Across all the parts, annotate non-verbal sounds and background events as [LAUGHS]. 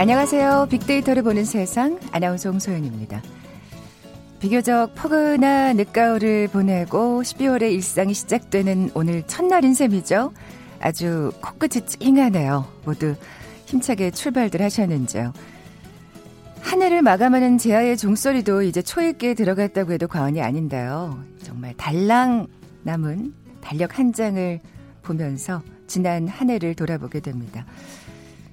안녕하세요. 빅데이터를 보는 세상 아나운서 홍소연입니다. 비교적 포근한 늦가을을 보내고 12월의 일상이 시작되는 오늘 첫날인 셈이죠. 아주 코끝이 찡하네요. 모두 힘차게 출발들 하셨는지요. 한 해를 마감하는 제아의 종소리도 이제 초읽기에 들어갔다고 해도 과언이 아닌데요. 정말 달랑 남은 달력 한 장을 보면서 지난 한 해를 돌아보게 됩니다.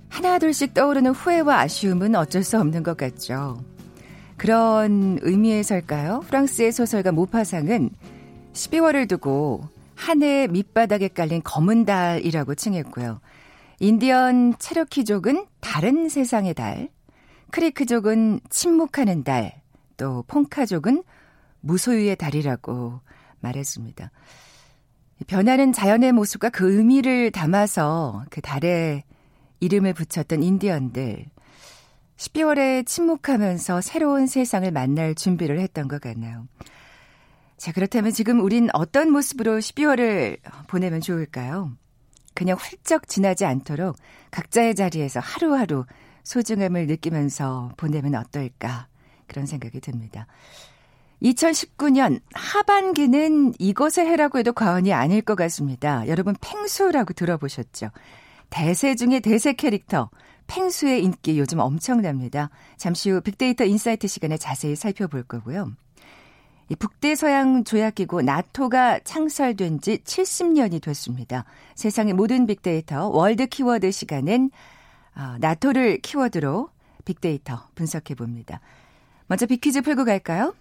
하나둘씩 떠오르는 후회와 아쉬움은 어쩔 수 없는 것 같죠. 그런 의미에서일까요? 프랑스의 소설가 모파상은 12월을 두고 한 해 밑바닥에 깔린 검은 달이라고 칭했고요. 인디언 체로키족은 다른 세상의 달, 크리크족은 침묵하는 달, 또 퐁카족은 무소유의 달이라고 말했습니다. 변하는 자연의 모습과 그 의미를 담아서 그 달에 이름을 붙였던 인디언들. 12월에 침묵하면서 새로운 세상을 만날 준비를 했던 것 같나요? 자, 그렇다면 지금 우린 어떤 모습으로 12월을 보내면 좋을까요? 그냥 훌쩍 지나지 않도록 각자의 자리에서 하루하루 소중함을 느끼면서 보내면 어떨까? 그런 생각이 듭니다. 2019년 하반기는 이것의 해라고 해도 과언이 아닐 것 같습니다. 여러분 펭수라고 들어보셨죠? 대세 중의 대세 캐릭터 펭수의 인기 요즘 엄청납니다. 잠시 후 빅데이터 insight 시간에 자세히 살펴볼 거고요. 이 북대서양 조약기구 나토가 창설된 지 70년이 됐습니다. 세상의 모든 빅데이터 world 키워드 시간엔 어, 나토를 키워드로 빅데이터 분석해 봅니다. 먼저 빅퀴즈 풀고 갈까요?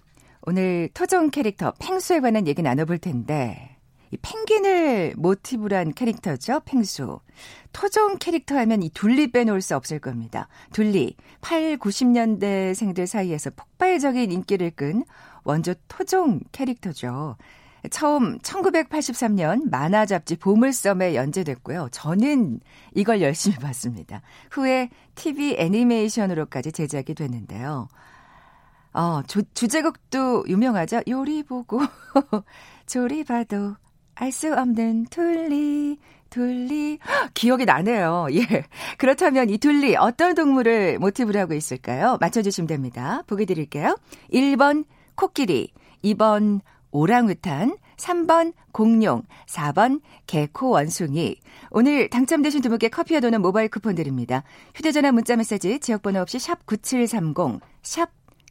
오늘 토종 캐릭터 팽수에 관한 얘기 나눠볼 텐데 이 펭귄을 모티브로 한 캐릭터죠. 펭수. 토종 캐릭터 하면 이 둘리 빼놓을 수 없을 겁니다. 둘리. 8, 90년대 생들 사이에서 폭발적인 인기를 끈 원조 토종 캐릭터죠. 처음 1983년 만화 잡지 보물섬에 연재됐고요. 저는 이걸 열심히 봤습니다. 후에 TV 애니메이션으로까지 제작이 됐는데요. 어, 주, 주제곡도 유명하죠. 요리 보고 [LAUGHS] 조리 봐도 알 수 없는 둘리, 둘리. 기억이 나네요. 예. 그렇다면 이 둘리 어떤 동물을 모티브로 하고 있을까요? 맞춰주시면 됩니다. 보기 드릴게요. 1번 코끼리, 2번 오랑우탄, 3번 공룡, 4번 개코 원숭이. 오늘 당첨되신 두 분께 커피와 도는 모바일 쿠폰 드립니다. 휴대전화 문자 메시지 지역번호 없이 샵 9730, 샵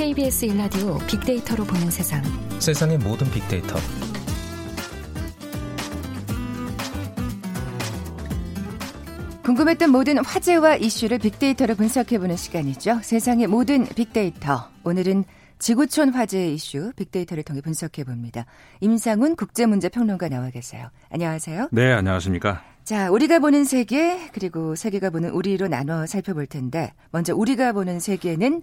KBS 일라디오 빅데이터로 보는 세상. 세상의 모든 빅데이터. 궁금했던 모든 화제와 이슈를 빅데이터로 분석해보는 시간이죠. 세상의 모든 빅데이터. 오늘은 지구촌 화제의 이슈 빅데이터를 통해 분석해 봅니다. 임상훈 국제문제평론가 나와 계세요. 안녕하세요. 네, 안녕하십니까. 자, 우리가 보는 세계, 그리고 세계가 보는 우리로 나눠 살펴볼 텐데, 먼저 우리가 보는 세계는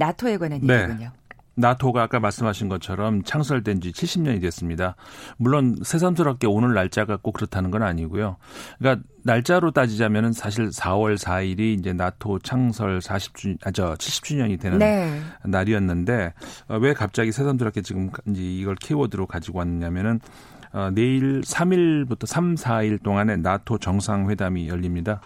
나토에 관한 네. 얘기군요. 나토가 아까 말씀하신 것처럼 창설된 지 70년이 됐습니다. 물론 새삼스럽게 오늘 날짜가 꼭 그렇다는 건 아니고요. 그러니까 날짜로 따지자면은 사실 4월 4일이 이제 나토 창설 40주 아저 70주년이 되는 네. 날이었는데 어, 왜 갑자기 새삼스럽게 지금 이제 이걸 키워드로 가지고 왔냐면은 어, 내일 3일부터 3, 4일 동안에 나토 정상회담이 열립니다.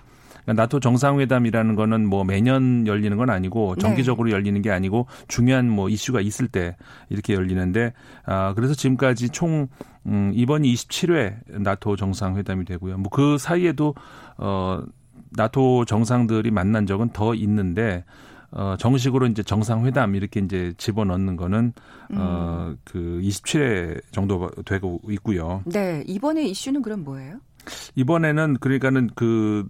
그러니까 나토 정상회담이라는 거는 뭐 매년 열리는 건 아니고 네. 정기적으로 네. 열리는 게 아니고 중요한 뭐 이슈가 있을 때 이렇게 열리는데 아 그래서 지금까지 총 음, 이번이 27회 나토 정상회담이 되고요. 뭐 그 사이에도 어 나토 정상들이 만난 적은 더 있는데 어, 정식으로 이제 정상회담 이렇게 이제 집어넣는 거는 음. 어, 그 27회 정도 되고 있고요. 네. 이번에 이슈는 그럼 뭐예요? 이번에는 그러니까는 그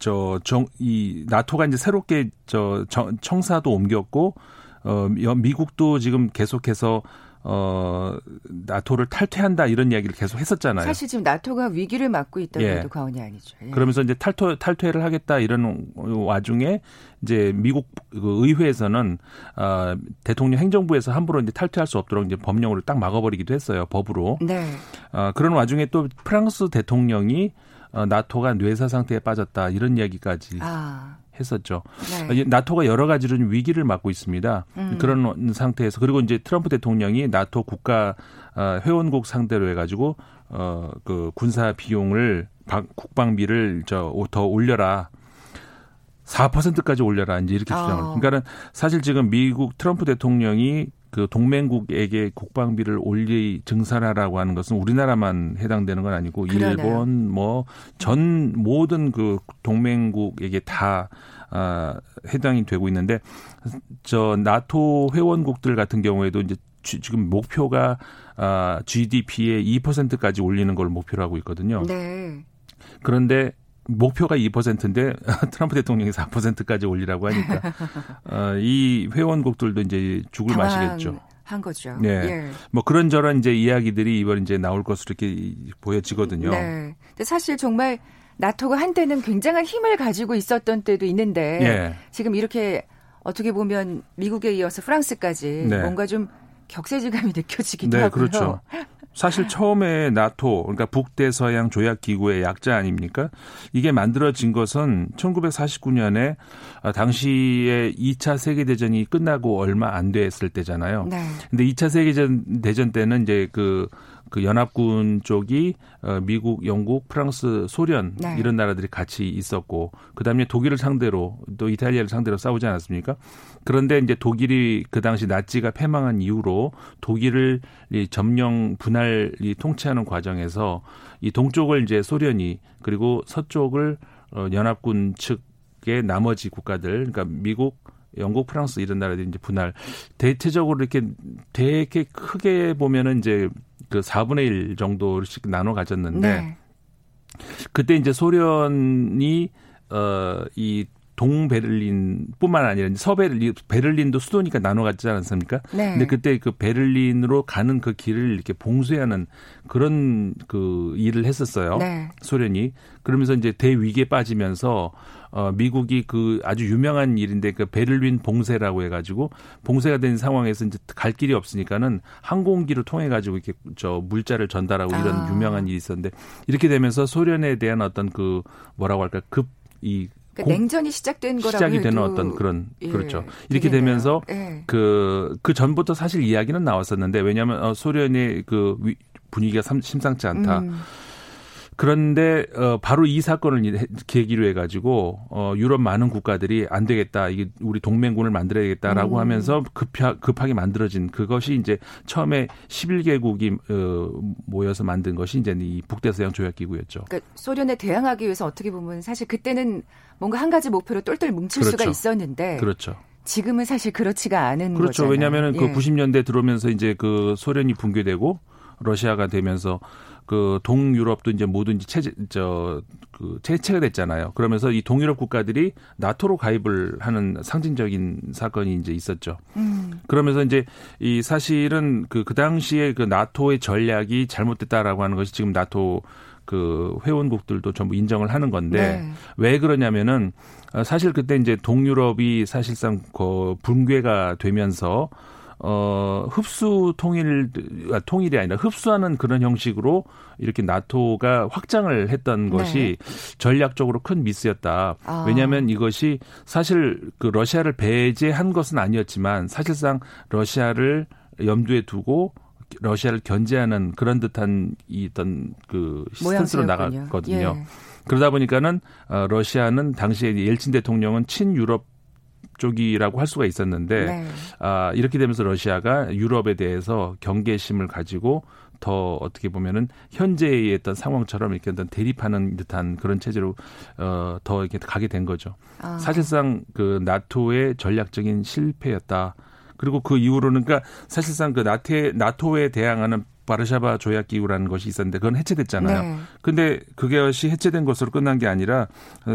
저 정 이 나토가 이제 새롭게 저 정, 청사도 옮겼고 어 미국도 지금 계속해서 어 나토를 탈퇴한다 이런 이야기를 계속 했었잖아요. 사실 지금 나토가 위기를 맞고 있다고 예. 해도 과언이 아니죠. 예. 그러면서 이제 탈퇴 탈퇴를 하겠다 이런 와중에 이제 미국 그 의회에서는 어, 대통령 행정부에서 함부로 이제 탈퇴할 수 없도록 이제 법령으로 딱 막아버리기도 했어요 법으로. 네. 어, 그런 와중에 또 프랑스 대통령이 어, 나토가 뇌사 상태에 빠졌다 이런 이야기까지 아. 했었죠. 네. 어, 나토가 여러 가지로 좀 위기를 맞고 있습니다. 음. 그런 상태에서 그리고 이제 트럼프 대통령이 나토 국가 어, 회원국 상대로 해가지고 어그 군사 비용을 방- 국방비를 저 더 올려라. 4%까지 올려라 이제 이렇게 주장을. 어. 그러니까는 사실 지금 미국 트럼프 대통령이 그 동맹국에게 국방비를 올리 증산하라고 하는 것은 우리나라만 해당되는 건 아니고 그러네요. 일본 뭐 전 모든 그 동맹국에게 다 아, 해당이 되고 있는데 저 나토 회원국들 같은 경우에도 이제 지- 지금 목표가 아, GDP의 2%까지 올리는 걸 목표로 하고 있거든요. 네. 그런데 목표가 2%인데 [LAUGHS] 트럼프 대통령이 4%까지 올리라고 하니까 [LAUGHS] 어, 이 회원국들도 이제 죽을 맛이겠죠. 한 거죠. 네. 예. 뭐 그런저런 이제 이야기들이 이번 이제 나올 것으로 이렇게 보여지거든요. 네. 근데 사실 정말 나토가 한때는 굉장한 힘을 가지고 있었던 때도 있는데 예. 지금 이렇게 어떻게 보면 미국에 이어서 프랑스까지 네. 뭔가 좀 격세지감이 [LAUGHS] 느껴지기도 네, 하고요. 그렇죠. 사실 처음에 나토, 그러니까 북대서양 조약 기구의 약자 아닙니까? 이게 만들어진 것은 1949년에 아, 당시에 2차 세계 대전이 끝나고 얼마 안 됐을 때잖아요. 네. 근데 2차 세계전 대전 때는 이제 그, 그 연합군 쪽이 어, 미국, 영국, 프랑스, 소련 네. 이런 나라들이 같이 있었고 그다음에 독일을 상대로 또 이탈리아를 상대로 싸우지 않았습니까? 그런데 이제 독일이 그 당시 나치가 패망한 이후로 독일을 이 점령 분할 이 통치하는 과정에서 이 동쪽을 이제 소련이 그리고 서쪽을 어, 연합군 측의 나머지 국가들 그러니까 미국 영국, 프랑스 이런 나라들이 이제 분할 대체적으로 이렇게 되게 크게 보면은 이제 그 4분의 1 정도씩 나눠 가졌는데 네. 그때 이제 소련이 어이 동베를린뿐만 아니라 서베를린 베를린도 수도니까 나눠 갔지 않았습니까? 네. 근데 그때 그 베를린으로 가는 그 길을 이렇게 봉쇄하는 그런 그 일을 했었어요. 네. 소련이 그러면서 이제 대위기에 빠지면서 어 미국이 그 아주 유명한 일인데 그 베를린 봉쇄라고 해 가지고 봉쇄가 된 상황에서 이제 갈 길이 없으니까는 항공기로 통해 가지고 이렇게 저 물자를 전달하고 이런 아. 유명한 일이 있었는데 이렇게 되면서 소련에 대한 어떤 그 뭐라고 할까 급이 그러니까 냉전이 시작된 거라고 시작이 되는 어떤 그런 예, 그렇죠. 이렇게 되겠네요. 되면서 예. 그, 그 전부터 사실 이야기는 나왔었는데 왜냐하면 어, 소련의 그 위- 분위기가 참 심상치 않다. 음, 그런데 어 바로 이 사건을 이- 계기로 해 가지고 어 유럽 많은 국가들이 안 되겠다 이게 우리 동맹군을 만들어야겠다라고 음. 하면서 급하, 급하게 만들어진 그것이 이제 처음에 11개국이 어 모여서 만든 것이 이제 이 북대서양 조약 기구였죠. 그러니까 소련에 대항하기 위해서 어떻게 보면 사실 그때는 뭔가 한 가지 목표로 똘똘 뭉칠 수가 그렇죠. 있었는데 그렇죠. 지금은 사실 그렇지가 않은 그렇죠. 거잖아요. 왜냐하면은 그 예. 90년대 들어오면서 이제 그 소련이 붕괴되고 러시아가 되면서 그 동유럽도 이제 모든 체제 저그 체체가 됐잖아요. 그러면서 이 동유럽 국가들이 나토로 가입을 하는 상징적인 사건이 이제 있었죠. 음, 그러면서 이제 이 사실은 그, 그 당시에 그 나토의 전략이 잘못됐다라고 하는 것이 지금 나토 그 회원국들도 전부 인정을 하는 건데 네. 왜 그러냐면은 어, 사실 그때 이제 동유럽이 사실상 그 붕괴가 되면서 어 흡수 통일 아, 통일이 아니라 흡수하는 그런 형식으로 이렇게 나토가 확장을 했던 네. 것이 전략적으로 큰 미스였다. 아. 왜냐하면 이것이 사실 그 러시아를 배제한 것은 아니었지만 사실상 러시아를 염두에 두고 러시아를 견제하는 그런 듯한 이 어떤 그 스탠스로. 나갔거든요. 예. 그러다 보니까는 어, 러시아는 당시에 옐친 대통령은 친유럽 쪽이라고 할 수가 있었는데 네. 아, 이렇게 되면서 러시아가 유럽에 대해서 경계심을 가지고 더 어떻게 보면은 현재의 어떤 상황처럼 이렇게 어떤 대립하는 듯한 그런 체제로 어 더 이렇게 가게 된 거죠. 아. 사실상 그 나토의 전략적인 실패였다. 그리고 그 이후로는 그러니까 사실상 그 나토에 나토에 대항하는 바르샤바 조약 기구라는 것이 있었는데 그건 해체됐잖아요. 네. 근데 그것이 해체된 것으로 끝난 게 아니라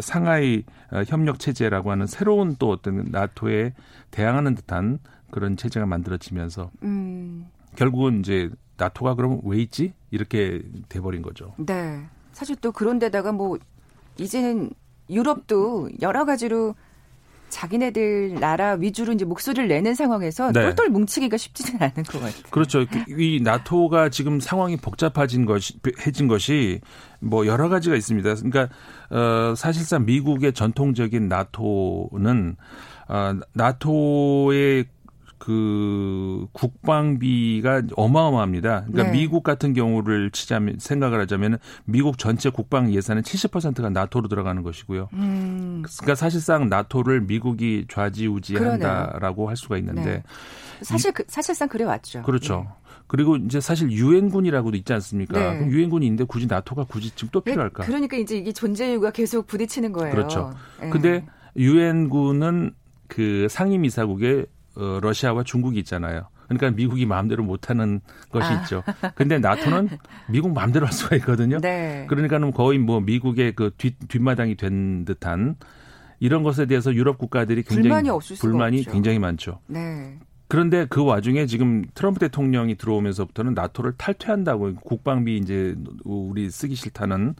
상하이 어, 협력 체제라고 하는 새로운 또 어떤 나토에 대항하는 듯한 그런 체제가 만들어지면서 음, 결국은 이제 나토가 그럼 왜 있지? 이렇게 돼버린 거죠. 네. 사실 또 그런데다가 뭐 이제는 유럽도 여러 가지로 자기네들 나라 위주로 이제 목소리를 내는 상황에서 네. 똘똘 뭉치기가 쉽지는 않은 것 같아요. 그렇죠. 이 나토가 지금 상황이 복잡해진 것이 해진 것이 뭐 여러 가지가 있습니다. 그러니까 어 사실상 미국의 전통적인 나토는 어 나토의 그 국방비가 어마어마합니다. 그러니까 네. 미국 같은 경우를 치자면 생각을 하자면 미국 전체 국방 예산의 70%가 나토로 들어가는 것이고요. 음, 그러니까 사실상 나토를 미국이 좌지우지한다라고 할 수가 있는데 네. 사실 그, 사실상 그래 왔죠. 그렇죠. 그리고 이제 사실 유엔군이라고도 있지 않습니까? 네. 그럼 유엔군이 있는데 굳이 나토가 굳이 지금 또 예. 필요할까? 그러니까 이제 이게 존재 이유가 계속 부딪히는 거예요. 그렇죠. 예. 근데 유엔군은 그 상임이사국에 어, 러시아와 중국이 있잖아요. 그러니까 미국이 마음대로 못하는 것이 아. 있죠. 근데 나토는 [LAUGHS] 미국 마음대로 할 수가 있거든요. 네. 그러니까는 거의 뭐 미국의 그 뒷, 뒷마당이 된 듯한 이런 것에 대해서 유럽 국가들이 굉장히 불만이 불만이. 굉장히 많죠. 네. 그런데 그 와중에 지금 트럼프 대통령이 들어오면서부터는 나토를 탈퇴한다고 국방비 이제 우리 쓰기 싫다는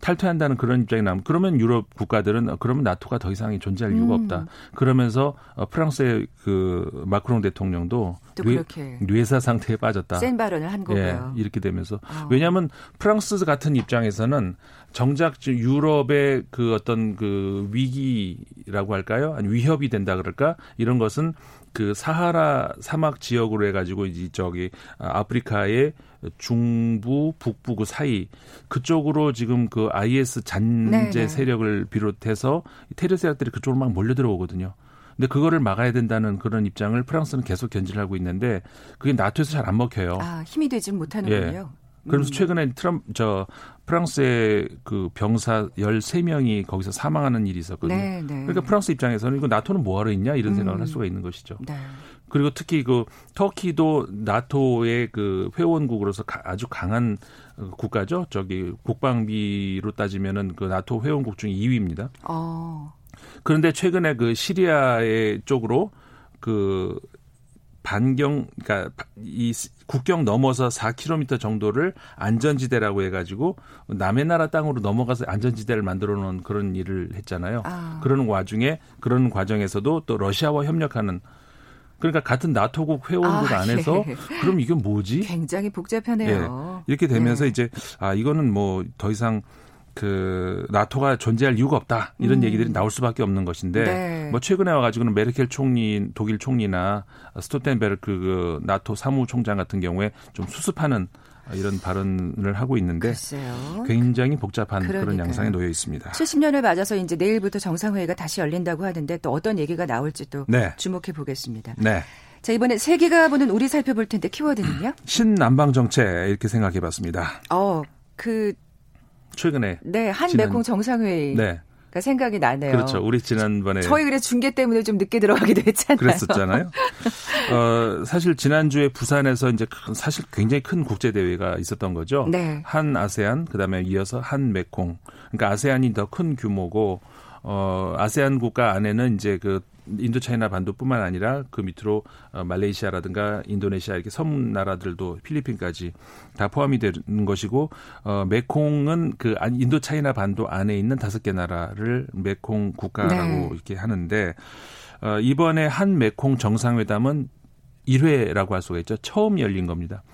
탈퇴한다는 그런 입장이 나면 그러면 유럽 국가들은 어, 그러면 나토가 더 이상 존재할 이유가 음. 없다. 그러면서 어, 프랑스의 그 마크롱 대통령도 또 뇌, 그렇게 뇌사 상태에 빠졌다. 센 발언을 한 예, 거고요. 이렇게 되면서 어. 왜냐하면 프랑스 같은 입장에서는 정작 유럽의 그 어떤 그 위기라고 할까요? 아니 위협이 된다 그럴까? 이런 것은 그 사하라 사막 지역으로 해가지고 이제 저기 아, 아프리카의 중부 북부 그 사이 그쪽으로 지금 그 IS 잔재 네네. 세력을 비롯해서 테러 세력들이 그쪽으로 막 몰려 들어오거든요. 근데 그거를 막아야 된다는 그런 입장을 프랑스는 계속 견지를 하고 있는데 그게 나토에서 잘 안 먹혀요. 아, 힘이 되지 못하는군요. 그래서 음. 최근에 트럼 저 프랑스의 그 병사 13명이 거기서 사망하는 일이 있었거든요. 네, 네. 그러니까 프랑스 입장에서는 이거 나토는 뭐 하러 있냐 이런 생각을 음. 할 수가 있는 것이죠. 네. 그리고 특히 그 터키도 나토의 그 회원국으로서 가- 아주 강한 어, 국가죠. 저기 국방비로 따지면은 그 나토 회원국 중 2위입니다. 어. 그런데 최근에 그 시리아의 쪽으로 그 반경 그러니까 이 국경 넘어서 4km 정도를 안전지대라고 해가지고 남의 나라 땅으로 넘어가서 안전지대를 만들어 놓은 그런 일을 했잖아요. 아. 그러는 와중에 그런 과정에서도 또 러시아와 협력하는 그러니까 같은 나토국 회원국 아, 안에서 예. 그럼 이게 뭐지? 굉장히 복잡하네요. 이렇게 되면서 네. 이제 아 이거는 뭐 더 이상 그 나토가 존재할 이유가 없다 이런 음. 얘기들이 나올 수밖에 없는 것인데 네. 뭐 최근에 와가지고는 메르켈 총리 독일 총리나 스토텐베르크 그 나토 사무총장 같은 경우에 좀 수습하는 이런 발언을 하고 있는데 글쎄요. 굉장히 복잡한 그런 그러니까요. 양상에 놓여 있습니다. 70년을 맞아서 이제 내일부터 정상회의가 다시 열린다고 하는데 또 어떤 얘기가 나올지 또 네, 주목해 보겠습니다. 네. 자, 이번에 세계가 보는 우리 살펴볼 텐데 키워드는요? [CLEARS THROAT] 신남방 정책 이렇게 생각해 봤습니다. 어, 그, 최근에 네, 한 메콩 정상회의가 네, 생각이 나네요. 그렇죠. 우리 지난번에 저희 그래 중계 때문에 좀 늦게 들어가기도 했잖아요. 그랬었잖아요. 어, 사실 지난주에 부산에서 이제 큰- 사실 굉장히 큰 국제 대회가 있었던 거죠. 네. 한 아세안 그다음에 이어서 한 메콩. 그러니까 아세안이 더 큰 규모고 어, 아세안 국가 안에는 이제 그 인도차이나 반도뿐만 아니라 그 밑으로 어, 말레이시아라든가 인도네시아 이렇게 섬 나라들도 필리핀까지 다 포함이 되는 것이고 어, 메콩은 그 안- 인도차이나 반도 안에 있는 다섯 개 나라를 메콩 국가라고 네. 이렇게 하는데 어, 이번에 한 메콩 정상회담은 1회라고 할 수가 있죠. 처음 열린 겁니다.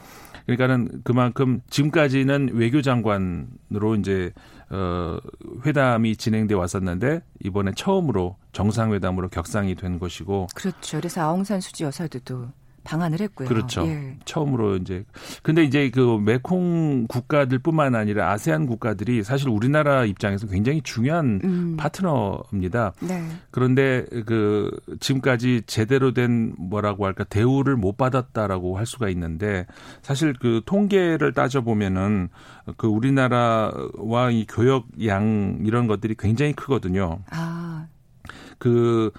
그러니까는 그만큼 지금까지는 외교장관으로 이제 어 회담이 진행돼 왔었는데 이번에 처음으로 정상회담으로 격상이 된 것이고 그렇죠. 그래서 아웅산 수지 여사도 또 방한을 했고요. 그렇죠. 예. 처음으로 이제 근데 이제 그 메콩 국가들뿐만 아니라 아세안 국가들이 사실 우리나라 입장에서 굉장히 중요한 음. 파트너입니다. 네. 그런데 그 지금까지 제대로 된 뭐라고 할까 대우를 못 받았다라고 할 수가 있는데 사실 그 통계를 따져 보면은 그 우리나라와 이 교역 양 이런 것들이 굉장히 크거든요. 아, 그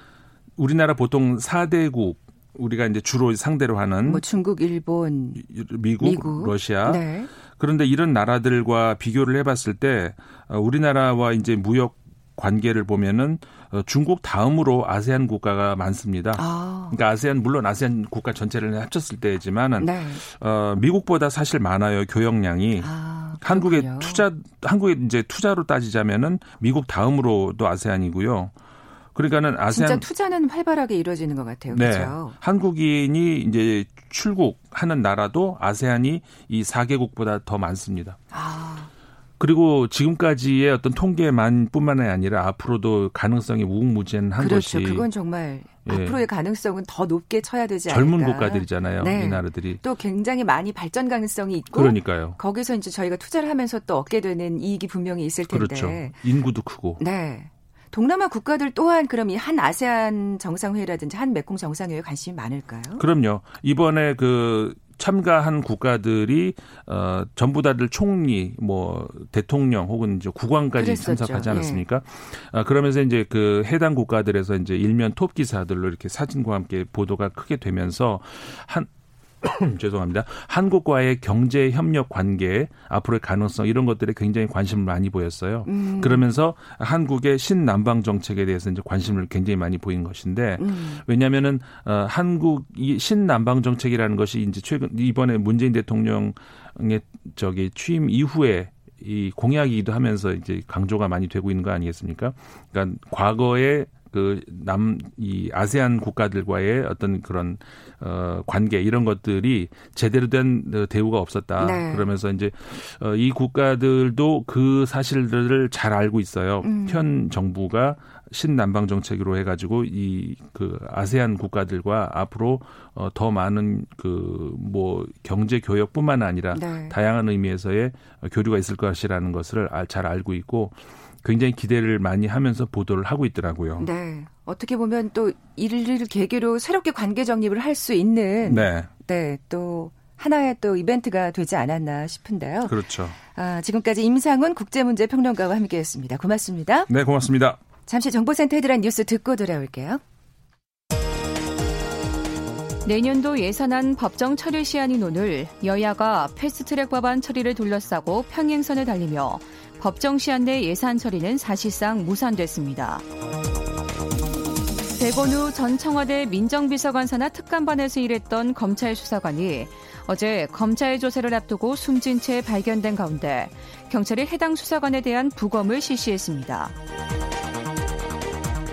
우리나라 보통 4대국 우리가 이제 주로 상대로 하는 뭐 중국, 일본, 미국, 미국. 러시아 네. 그런데 이런 나라들과 비교를 해봤을 때 어, 우리나라와 이제 무역 관계를 보면은 어, 중국 다음으로 아세안 국가가 많습니다. 아. 그러니까 아세안 물론 아세안 국가 전체를 합쳤을 때지만은 네. 어, 미국보다 사실 많아요 교역량이. 아, 한국의 투자 한국의 이제 투자로 따지자면은 미국 다음으로도 아세안이고요. 그러니까는 아세안 진짜 투자는 활발하게 이루어지는 것 같아요. 네. 그렇죠? 한국인이 이제 출국하는 나라도 아세안이 이 4개국보다 더 많습니다. 아. 그리고 지금까지의 어떤 통계만뿐만 아니라 앞으로도 가능성이 무궁무진한 그렇죠. 것이 그건 정말 예. 앞으로의 가능성은 더 높게 쳐야 되지 않을까. 젊은 국가들이잖아요. 네. 이 나라들이. 또 굉장히 많이 발전 가능성이 있고 그러니까요. 거기서 이제 저희가 투자를 하면서 또 얻게 되는 이익이 분명히 있을 텐데. 그렇죠. 인구도 크고. 네. 동남아 국가들 또한 그럼 이 한 아세안 정상회의라든지 한 메콩 정상회의에 관심이 많을까요? 그럼요. 이번에 그 참가한 국가들이 어 전부 다들 총리, 뭐 대통령 혹은 이제 국왕까지 그랬었죠. 참석하지 않았습니까? 예. 아, 그러면서 이제 그 해당 국가들에서 이제 일면 톱 기사들로 이렇게 사진과 함께 보도가 크게 되면서 한 [COUGHS] 죄송합니다. 한국과의 경제 협력 관계 앞으로의 가능성 이런 것들에 굉장히 관심을 많이 보였어요. 음. 그러면서 한국의 신남방 정책에 대해서 이제 관심을 굉장히 많이 보인 것인데 음. 왜냐하면은 어, 한국이 신남방 정책이라는 것이 이제 최근 이번에 문재인 대통령의 저기 취임 이후에 이 공약이기도 하면서 이제 강조가 많이 되고 있는 거 아니겠습니까? 그러니까 과거에 그 남 이 아세안 국가들과의 어떤 그런 어 관계 이런 것들이 제대로 된 대우가 없었다. 네. 그러면서 이제 어이 국가들도 그 사실들을 잘 알고 있어요. 음. 현 정부가 신남방 정책으로 해가지고 이 그 아세안 국가들과 앞으로 어더 많은 그 뭐 경제 교역뿐만 아니라 네. 다양한 의미에서의 교류가 있을 것이라는 것을 잘 알고 있고 굉장히 기대를 많이 하면서 보도를 하고 있더라고요. 네. 어떻게 보면 또 이를 계기로 새롭게 관계 정립을 할 수 있는 네. 네. 또 하나의 또 이벤트가 되지 않았나 싶은데요. 그렇죠. 아, 지금까지 임상훈 국제문제평론가와 함께했습니다. 고맙습니다. 네, 고맙습니다. 잠시 정보센터 헤드란 뉴스 듣고 돌아올게요. 내년도 예산안 법정 처리 시한인 오늘 여야가 패스트트랙 법안 처리를 둘러싸고 평행선을 달리며 법정 시한 내 예산 처리는 사실상 무산됐습니다. 백원우 전 청와대 민정비서관사나 특감반에서 일했던 검찰 수사관이 어제 검찰 조사를 앞두고 숨진 채 발견된 가운데 경찰이 해당 수사관에 대한 부검을 실시했습니다.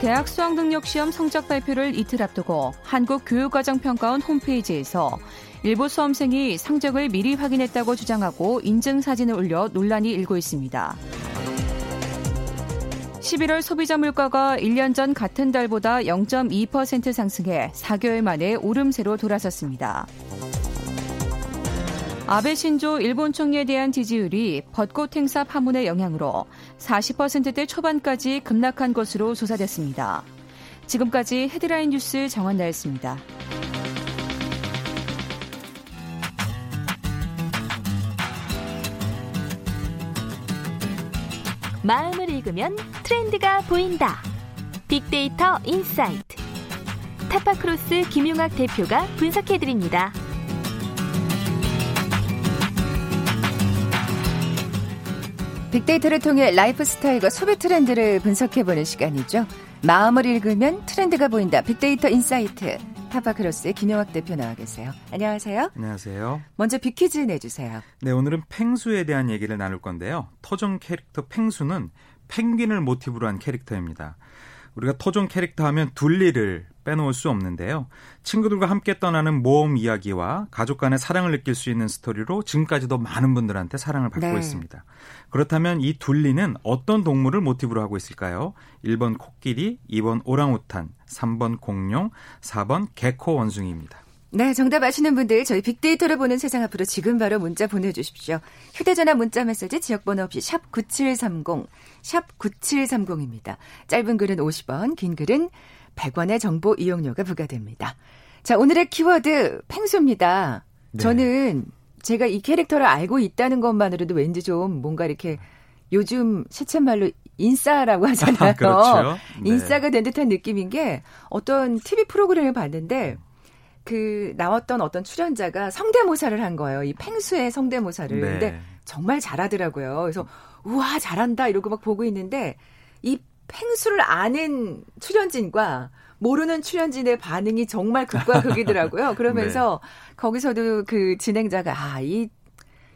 대학 수학능력시험 성적 발표를 이틀 앞두고 한국교육과정평가원 홈페이지에서 일부 수험생이 성적을 미리 확인했다고 주장하고 인증 사진을 올려 논란이 일고 있습니다. 11월 소비자 물가가 1년 전 같은 달보다 0.2% 상승해 4개월 만에 오름세로 돌아섰습니다. 아베 신조 일본 총리에 대한 지지율이 벚꽃 행사 파문의 영향으로 40%대 초반까지 급락한 것으로 조사됐습니다. 지금까지 헤드라인 뉴스 정원나였습니다. 마음을 읽으면 트렌드가 보인다. 빅데이터 insight. 타파크로스 김용학 대표가 분석해드립니다. 빅데이터를 통해 라이프 스타일과 소비 트렌드를 분석해보는 시간이죠. 마음을 읽으면 트렌드가 보인다. 빅데이터 인사이트. 타파크로스의 김영학 대표 나와 계세요. 안녕하세요. 안녕하세요. 먼저 빅퀴즈 내주세요. 네, 오늘은 펭수에 대한 얘기를 나눌 건데요. 토종 캐릭터 펭수는 펭귄을 모티브로 한 캐릭터입니다. 우리가 토종 캐릭터 하면 둘리를 빼놓을 수 없는데요. 친구들과 함께 떠나는 모험 이야기와 가족 간의 사랑을 느낄 수 있는 스토리로 지금까지도 많은 분들한테 사랑을 받고 네. 있습니다. 그렇다면 이 둘리는 어떤 동물을 모티브로 하고 있을까요? 1번 코끼리, 2번 오랑우탄, 3번 공룡, 4번 개코 원숭이입니다. 네, 정답 아시는 분들 저희 빅데이터를 보는 세상 앞으로 지금 바로 문자 보내주십시오. 휴대전화 문자 메시지 지역번호 없이 샵 9730, 샵 9730입니다. 짧은 글은 50원, 긴 글은 100원의 정보 이용료가 부과됩니다. 자, 오늘의 키워드 펭수입니다. 네. 저는 제가 이 캐릭터를 알고 있다는 것만으로도 왠지 좀 뭔가 이렇게 요즘 시쳇말로 인싸라고 [LAUGHS] 하잖아요. 그렇죠. 네. 인싸가 된 듯한 느낌인 게 어떤 TV 프로그램을 봤는데 그 나왔던 어떤 출연자가 성대모사를 한 거예요. 이 펭수의 성대모사를. 네. 근데 정말 잘하더라고요. 그래서 우와 잘한다 이러고 막 보고 있는데 이 팽수를 아는 출연진과 모르는 출연진의 반응이 정말 극과 극이더라고요. [LAUGHS] 그러면서 네. 거기서도 그 진행자가 아, 이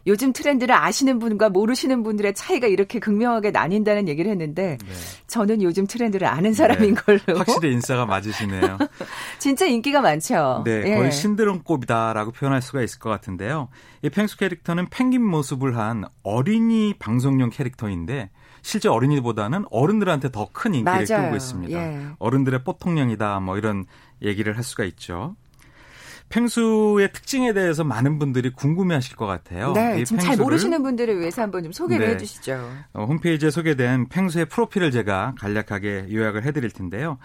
요즘 트렌드를 아시는 분과 모르시는 분들의 차이가 이렇게 극명하게 나뉜다는 얘기를 했는데 네. 저는 요즘 트렌드를 아는 사람인 네. 걸로 확실히 인싸가 맞으시네요. [LAUGHS] 진짜 인기가 많죠. 네, 예. 거의 신드롬급이다라고 표현할 수가 있을 것 같은데요. 이 펭수 캐릭터는 펭귄 모습을 한 어린이 방송용 캐릭터인데 실제 어린이보다는 어른들한테 더 큰 인기를 맞아요. 끌고 있습니다. 예. 어른들의 뽀통령이다 뭐 이런 얘기를 할 수가 있죠. 펭수의 특징에 대해서 많은 분들이 궁금해하실 것 같아요. 네, 지금 잘 모르시는 분들을 위해서 한번 좀 소개를 네, 해주시죠. 어, 홈페이지에 소개된 펭수의 프로필을 제가 간략하게 요약을 해드릴 텐데요.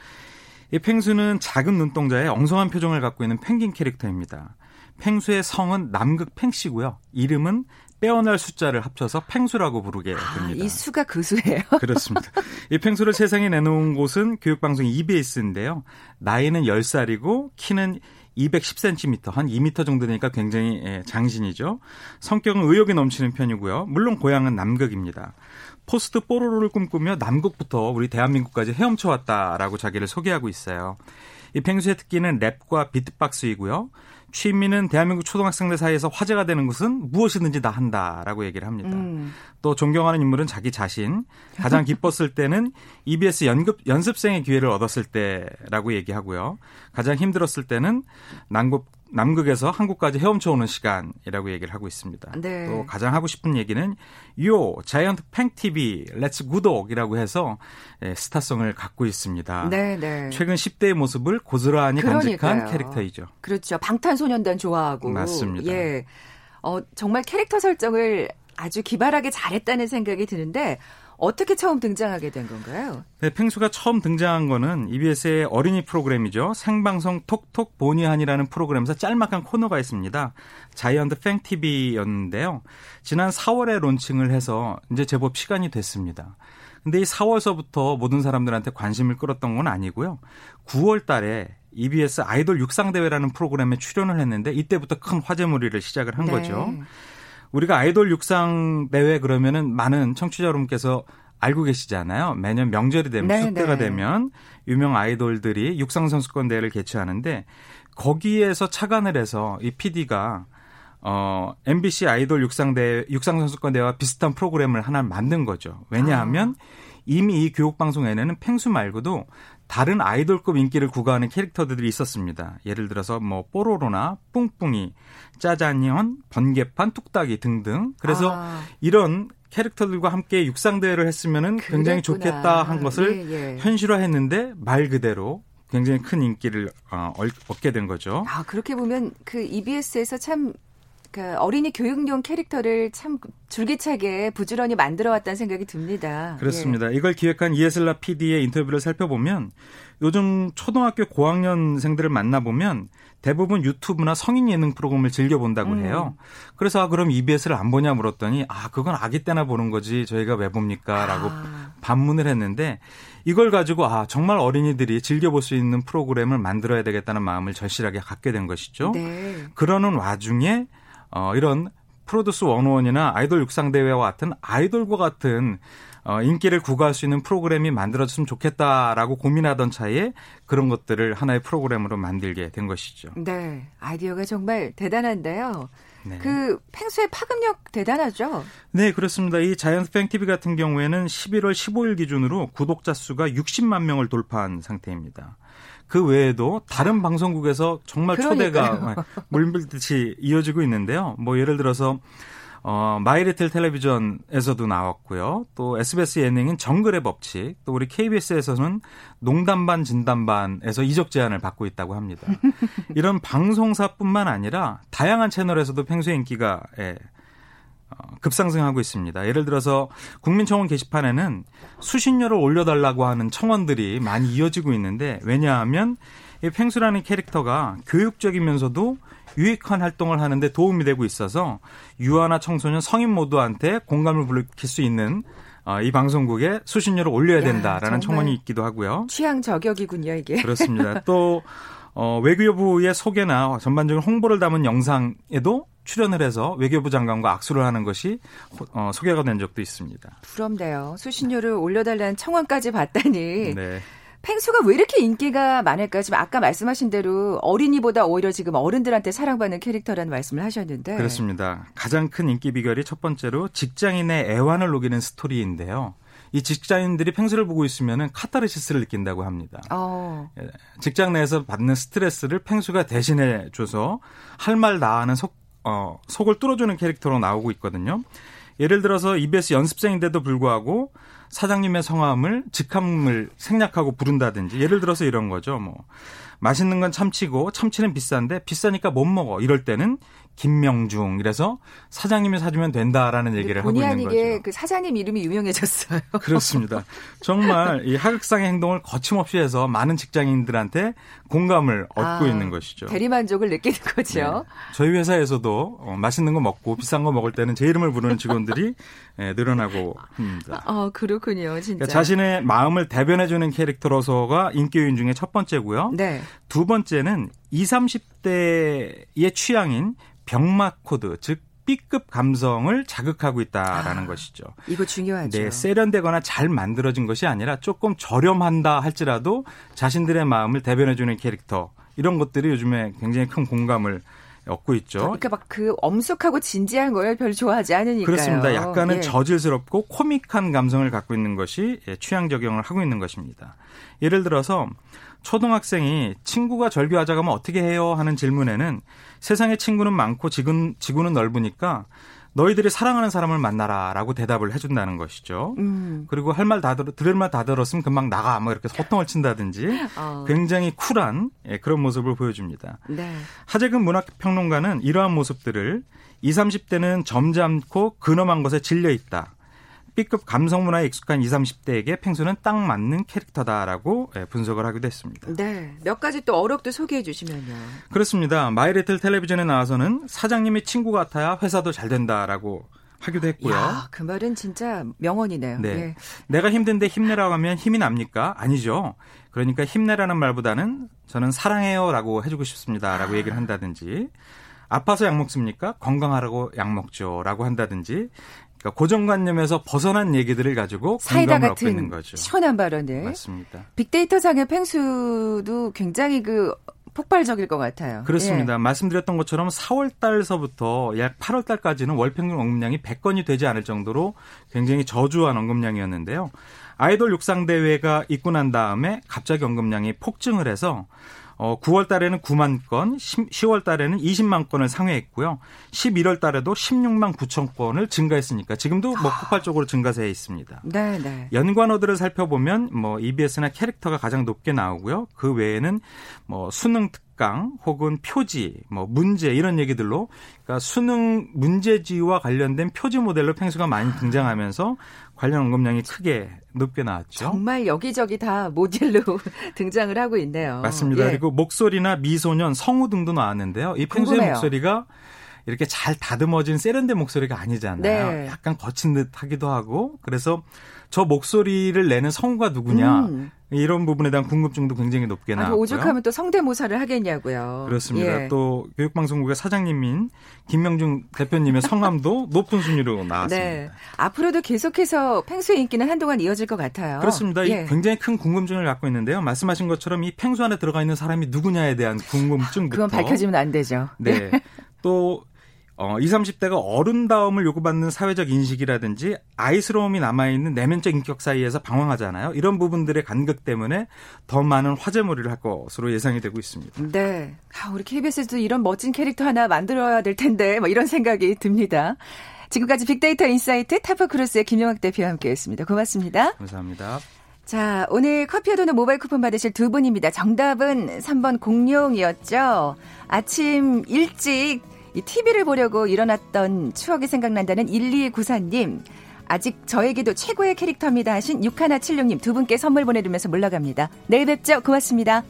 이 펭수는 작은 눈동자에 엉성한 표정을 갖고 있는 펭귄 캐릭터입니다. 펭수의 성은 남극 펭씨고요. 이름은 빼어날 숫자를 합쳐서 펭수라고 부르게 아, 됩니다. 아, 이 수가 그 수예요? [LAUGHS] 그렇습니다. 이 펭수를 세상에 내놓은 곳은 교육방송 EBS인데요. 나이는 10살이고 키는 210cm, 한 2m 정도 되니까 굉장히 예, 장신이죠. 성격은 의욕이 넘치는 편이고요. 물론 고향은 남극입니다. 포스트 뽀로로를 꿈꾸며 남극부터 우리 대한민국까지 헤엄쳐 왔다라고 자기를 소개하고 있어요. 이 펭수의 특기는 랩과 비트박스이고요. 취미는 대한민국 초등학생들 사이에서 화제가 되는 것은 무엇이든지 다 한다라고 얘기를 합니다. 음. 또 존경하는 인물은 자기 자신. 가장 [LAUGHS] 기뻤을 때는 EBS 연급 연습생의 기회를 얻었을 때라고 얘기하고요. 가장 힘들었을 때는 남극 남극에서 한국까지 헤엄쳐 오는 시간이라고 얘기를 하고 있습니다. 네. 또 가장 하고 싶은 얘기는 요 자이언트 펭TV let's 구독이라고 해서 예, 스타성을 갖고 있습니다. 네, 네. 최근 10대의 모습을 고스란히 그러니까요. 간직한 캐릭터이죠. 그렇죠. 방탄소년단 좋아하고 맞습니다. 예. 어, 정말 캐릭터 설정을 아주 기발하게 잘했다는 생각이 드는데 어떻게 처음 등장하게 된 건가요? 네, 펭수가 처음 등장한 거는 EBS의 어린이 프로그램이죠. 생방송 톡톡 보니한이라는 프로그램에서 짤막한 코너가 있습니다. 자이언트 팽TV였는데요. 지난 4월에 론칭을 해서 이제 제법 시간이 됐습니다. 근데 이 4월서부터 모든 사람들한테 관심을 끌었던 건 아니고요. 9월 달에 EBS 아이돌 육상대회라는 프로그램에 출연을 했는데 이때부터 큰 화제몰이를 시작을 한 네. 거죠. 우리가 아이돌 육상 대회 그러면은 많은 청취자 여러분께서 알고 계시잖아요. 매년 명절이 되면 네, 축제가 네. 되면 유명 아이돌들이 육상 선수권 대회를 개최하는데 거기에서 착안을 해서 이 PD가 어 MBC 아이돌 육상 대 육상 선수권 대회와 비슷한 프로그램을 하나 만든 거죠. 왜냐하면 아. 이미 이 교육 방송에는 펭수 말고도 다른 아이돌급 인기를 구가하는 캐릭터들이 있었습니다. 예를 들어서 뭐 뽀로로나 뿡뿡이, 짜잔현, 번개판, 뚝딱이 등등. 그래서 아. 이런 캐릭터들과 함께 육상 대회를 했으면은 굉장히 좋겠다 한 것을 예, 예. 현실화했는데 말 그대로 굉장히 큰 인기를 어, 얻게 된 거죠. 아 그렇게 보면 그 EBS에서 참 그 어린이 교육용 캐릭터를 참 줄기차게 부지런히 만들어왔다는 생각이 듭니다. 그렇습니다. 예. 이걸 기획한 이에슬라 PD의 인터뷰를 살펴보면 요즘 초등학교 고학년생들을 만나보면 대부분 유튜브나 성인 예능 프로그램을 즐겨 본다고 음. 해요. 그래서 아, 그럼 EBS를 안 보냐 물었더니 아 그건 아기 때나 보는 거지 저희가 왜 봅니까 라고 아. 반문을 했는데 이걸 가지고 아 정말 어린이들이 즐겨볼 수 있는 프로그램을 만들어야 되겠다는 마음을 절실하게 갖게 된 것이죠. 네. 그러는 와중에 어, 이런 프로듀스 원원이나 아이돌 육상대회와 같은 아이돌과 같은 어, 인기를 구가할 수 있는 프로그램이 만들어졌으면 좋겠다라고 고민하던 차에 그런 것들을 하나의 프로그램으로 만들게 된 것이죠. 네. 아이디어가 정말 대단한데요. 네. 그 팽수의 파급력 대단하죠? 네, 그렇습니다. 이 자이언트 팽 TV 같은 경우에는 11월 15일 기준으로 구독자 수가 60만 명을 돌파한 상태입니다. 그 외에도 다른 방송국에서 정말 그러니까요. 초대가 물밀듯이 이어지고 있는데요. 뭐 예를 들어서 어, 마이리틀 텔레비전에서도 나왔고요. 또 SBS 예능인 정글의 법칙, 또 우리 KBS에서는 농담반 진담반에서 이적 제안을 받고 있다고 합니다. [LAUGHS] 이런 방송사뿐만 아니라 다양한 채널에서도 평소에 인기가 예, 어, 급상승하고 있습니다. 예를 들어서 국민청원 게시판에는 수신료를 올려달라고 하는 청원들이 많이 이어지고 있는데 왜냐하면 이 펭수라는 캐릭터가 교육적이면서도 유익한 활동을 하는데 도움이 되고 있어서 유아나 청소년 성인 모두한테 공감을 불러킬 수 있는 어, 이 방송국에 수신료를 올려야 된다라는 야, 청원이 있기도 하고요. 취향 저격이군요, 이게. 그렇습니다. 또 [LAUGHS] 어, 외교부의 소개나 전반적인 홍보를 담은 영상에도 출연을 해서 외교부 장관과 악수를 하는 것이 어, 소개가 된 적도 있습니다. 부럽네요. 수신료를 올려달라는 청원까지 받다니. 네. 펭수가 왜 이렇게 인기가 많을까? 지금 아까 말씀하신 대로 어린이보다 오히려 지금 어른들한테 사랑받는 캐릭터라는 말씀을 하셨는데. 그렇습니다. 가장 큰 인기 비결이 첫 번째로 직장인의 애환을 녹이는 스토리인데요. 이 직장인들이 펭수를 보고 있으면 카타르시스를 느낀다고 합니다. 어. 예, 직장 내에서 받는 스트레스를 펭수가 대신해 줘서 할말 다하는 속, 어, 속을 뚫어주는 캐릭터로 나오고 있거든요. 예를 들어서 EBS 연습생인데도 불구하고 사장님의 성함을 직함을 생략하고 부른다든지 예를 들어서 이런 거죠. 뭐 맛있는 건 참치고 참치는 비싼데 비싸니까 못 먹어. 이럴 때는 김명중 이래서 사장님이 사주면 된다라는 얘기를 하고 있는 아니게 거죠. 그 사장님 이름이 유명해졌어요. [LAUGHS] 그렇습니다. 정말 이 하극상의 행동을 거침없이 해서 많은 직장인들한테 공감을 얻고 아, 있는 것이죠. 대리만족을 느끼는 거죠. 네. 저희 회사에서도 어, 맛있는 거 먹고 비싼 거 먹을 때는 제 이름을 부르는 직원들이 [LAUGHS] 예, 늘어나고 있습니다. 어, 그렇군요, 진짜. 그러니까 자신의 마음을 대변해주는 캐릭터로서가 인기 요인 중에 첫 번째고요. 네. 두 번째는 20, 30대의 취향인 병맛 코드, 즉 B급 감성을 자극하고 있다라는 아, 것이죠. 이거 중요하죠. 네, 세련되거나 잘 만들어진 것이 아니라 조금 저렴한다 할지라도 자신들의 마음을 대변해주는 캐릭터 이런 것들이 요즘에 굉장히 큰 공감을 얻고 있죠. 그러니까 막 그 엄숙하고 진지한 걸 별로 좋아하지 않으니까요. 그렇습니다. 약간은 예. 저질스럽고 코믹한 감성을 갖고 있는 것이 예, 취향 적용을 하고 있는 것입니다. 예를 들어서 초등학생이 친구가 절교하자고 하면 어떻게 해요? 하는 질문에는 세상에 친구는 많고 지구는, 지구는 넓으니까 너희들이 사랑하는 사람을 만나라 라고 대답을 해준다는 것이죠. 음. 그리고 할 말 다 들을 말 다 들었으면 금방 나가. 뭐 이렇게 소통을 친다든지 [LAUGHS] 어. 굉장히 쿨한 예, 그런 모습을 보여줍니다. 네. 하재근 문학평론가는 이러한 모습들을 20, 30대는 점잖고 근엄한 것에 질려 있다. B급 감성 문화에 익숙한 20, 30대에게 펭수는 딱 맞는 캐릭터다라고 예, 분석을 하기도 했습니다. 네. 몇 가지 또 어록도 소개해 주시면요. 그렇습니다. 마이리틀 텔레비전에 나와서는 사장님이 친구 같아야 회사도 잘 된다라고 하기도 했고요. 야, 그 말은 진짜 명언이네요. 네. 예. 내가 힘든데 힘내라고 하면 힘이 납니까? 아니죠. 그러니까 힘내라는 말보다는 저는 사랑해요라고 해주고 싶습니다라고 얘기를 한다든지 아파서 약 먹습니까? 건강하라고 약 먹죠라고 한다든지 그러니까 고정관념에서 벗어난 얘기들을 가지고 사이다 같은 거죠. 시원한 발언들. 맞습니다. 빅데이터 상의 펭수도 굉장히 그 폭발적일 것 같아요. 그렇습니다. 예. 말씀드렸던 것처럼 4월 달서부터 약 8월 달까지는 월 평균 언급량이 100건이 되지 않을 정도로 굉장히 저조한 언급량이었는데요. 아이돌 육상 대회가 있고 난 다음에 갑자기 언급량이 폭증을 해서 어 9월 달에는 9만 건, 10, 월 달에는 20만 건을 상회했고요. 11월 달에도 16만 9천 건을 증가했으니까 지금도 뭐 폭발적으로 증가세에 있습니다. 네, 네. 연관어들을 살펴보면 뭐 EBS나 캐릭터가 가장 높게 나오고요. 그 외에는 뭐 수능 특강 혹은 표지, 뭐 문제 이런 얘기들로 그러니까 수능 문제지와 관련된 표지 모델로 펭수가 많이 등장하면서 관련 언급량이 크게 높게 나왔죠. 정말 여기저기 다 모델로 [LAUGHS] 등장을 하고 있네요. 맞습니다. 예. 그리고 목소리나 미소년, 성우 등도 나왔는데요. 이 펭수의 궁금해요. 목소리가 이렇게 잘 다듬어진 세련된 목소리가 아니잖아요. 네. 약간 거친 듯 하기도 하고 그래서 저 목소리를 내는 성우가 누구냐 음. 이런 부분에 대한 궁금증도 굉장히 높게 나왔고요. 오죽하면 또 성대모사를 하겠냐고요. 그렇습니다. 예. 또 교육방송국의 사장님인 김명중 대표님의 성함도 [LAUGHS] 높은 순위로 나왔습니다. 네. 앞으로도 계속해서 펭수의 인기는 한동안 이어질 것 같아요. 그렇습니다. 이 예. 굉장히 큰 궁금증을 갖고 있는데요. 말씀하신 것처럼 이 펭수 안에 들어가 있는 사람이 누구냐에 대한 궁금증부터 그건 밝혀지면 안 되죠. 네. [LAUGHS] 또 어, 20, 30대가 어른다움을 요구받는 사회적 인식이라든지 아이스러움이 남아있는 내면적 인격 사이에서 방황하잖아요. 이런 부분들의 간극 때문에 더 많은 화제몰이를 할 것으로 예상이 되고 있습니다. 네. 아, 우리 KBS에도 이런 멋진 캐릭터 하나 만들어야 될 텐데, 뭐 이런 생각이 듭니다. 지금까지 빅데이터 인사이트 타파크로스의 김영학 대표와 함께 했습니다. 고맙습니다. 감사합니다. 자, 오늘 커피와 도넛 모바일 쿠폰 받으실 두 분입니다. 정답은 3번 공룡이었죠. 아침 일찍 이 TV를 보려고 일어났던 추억이 생각난다는 1294님. 아직 저에게도 최고의 캐릭터입니다 하신 6176님 두 분께 선물 보내드리면서 물러갑니다. 내일 뵙죠. 고맙습니다.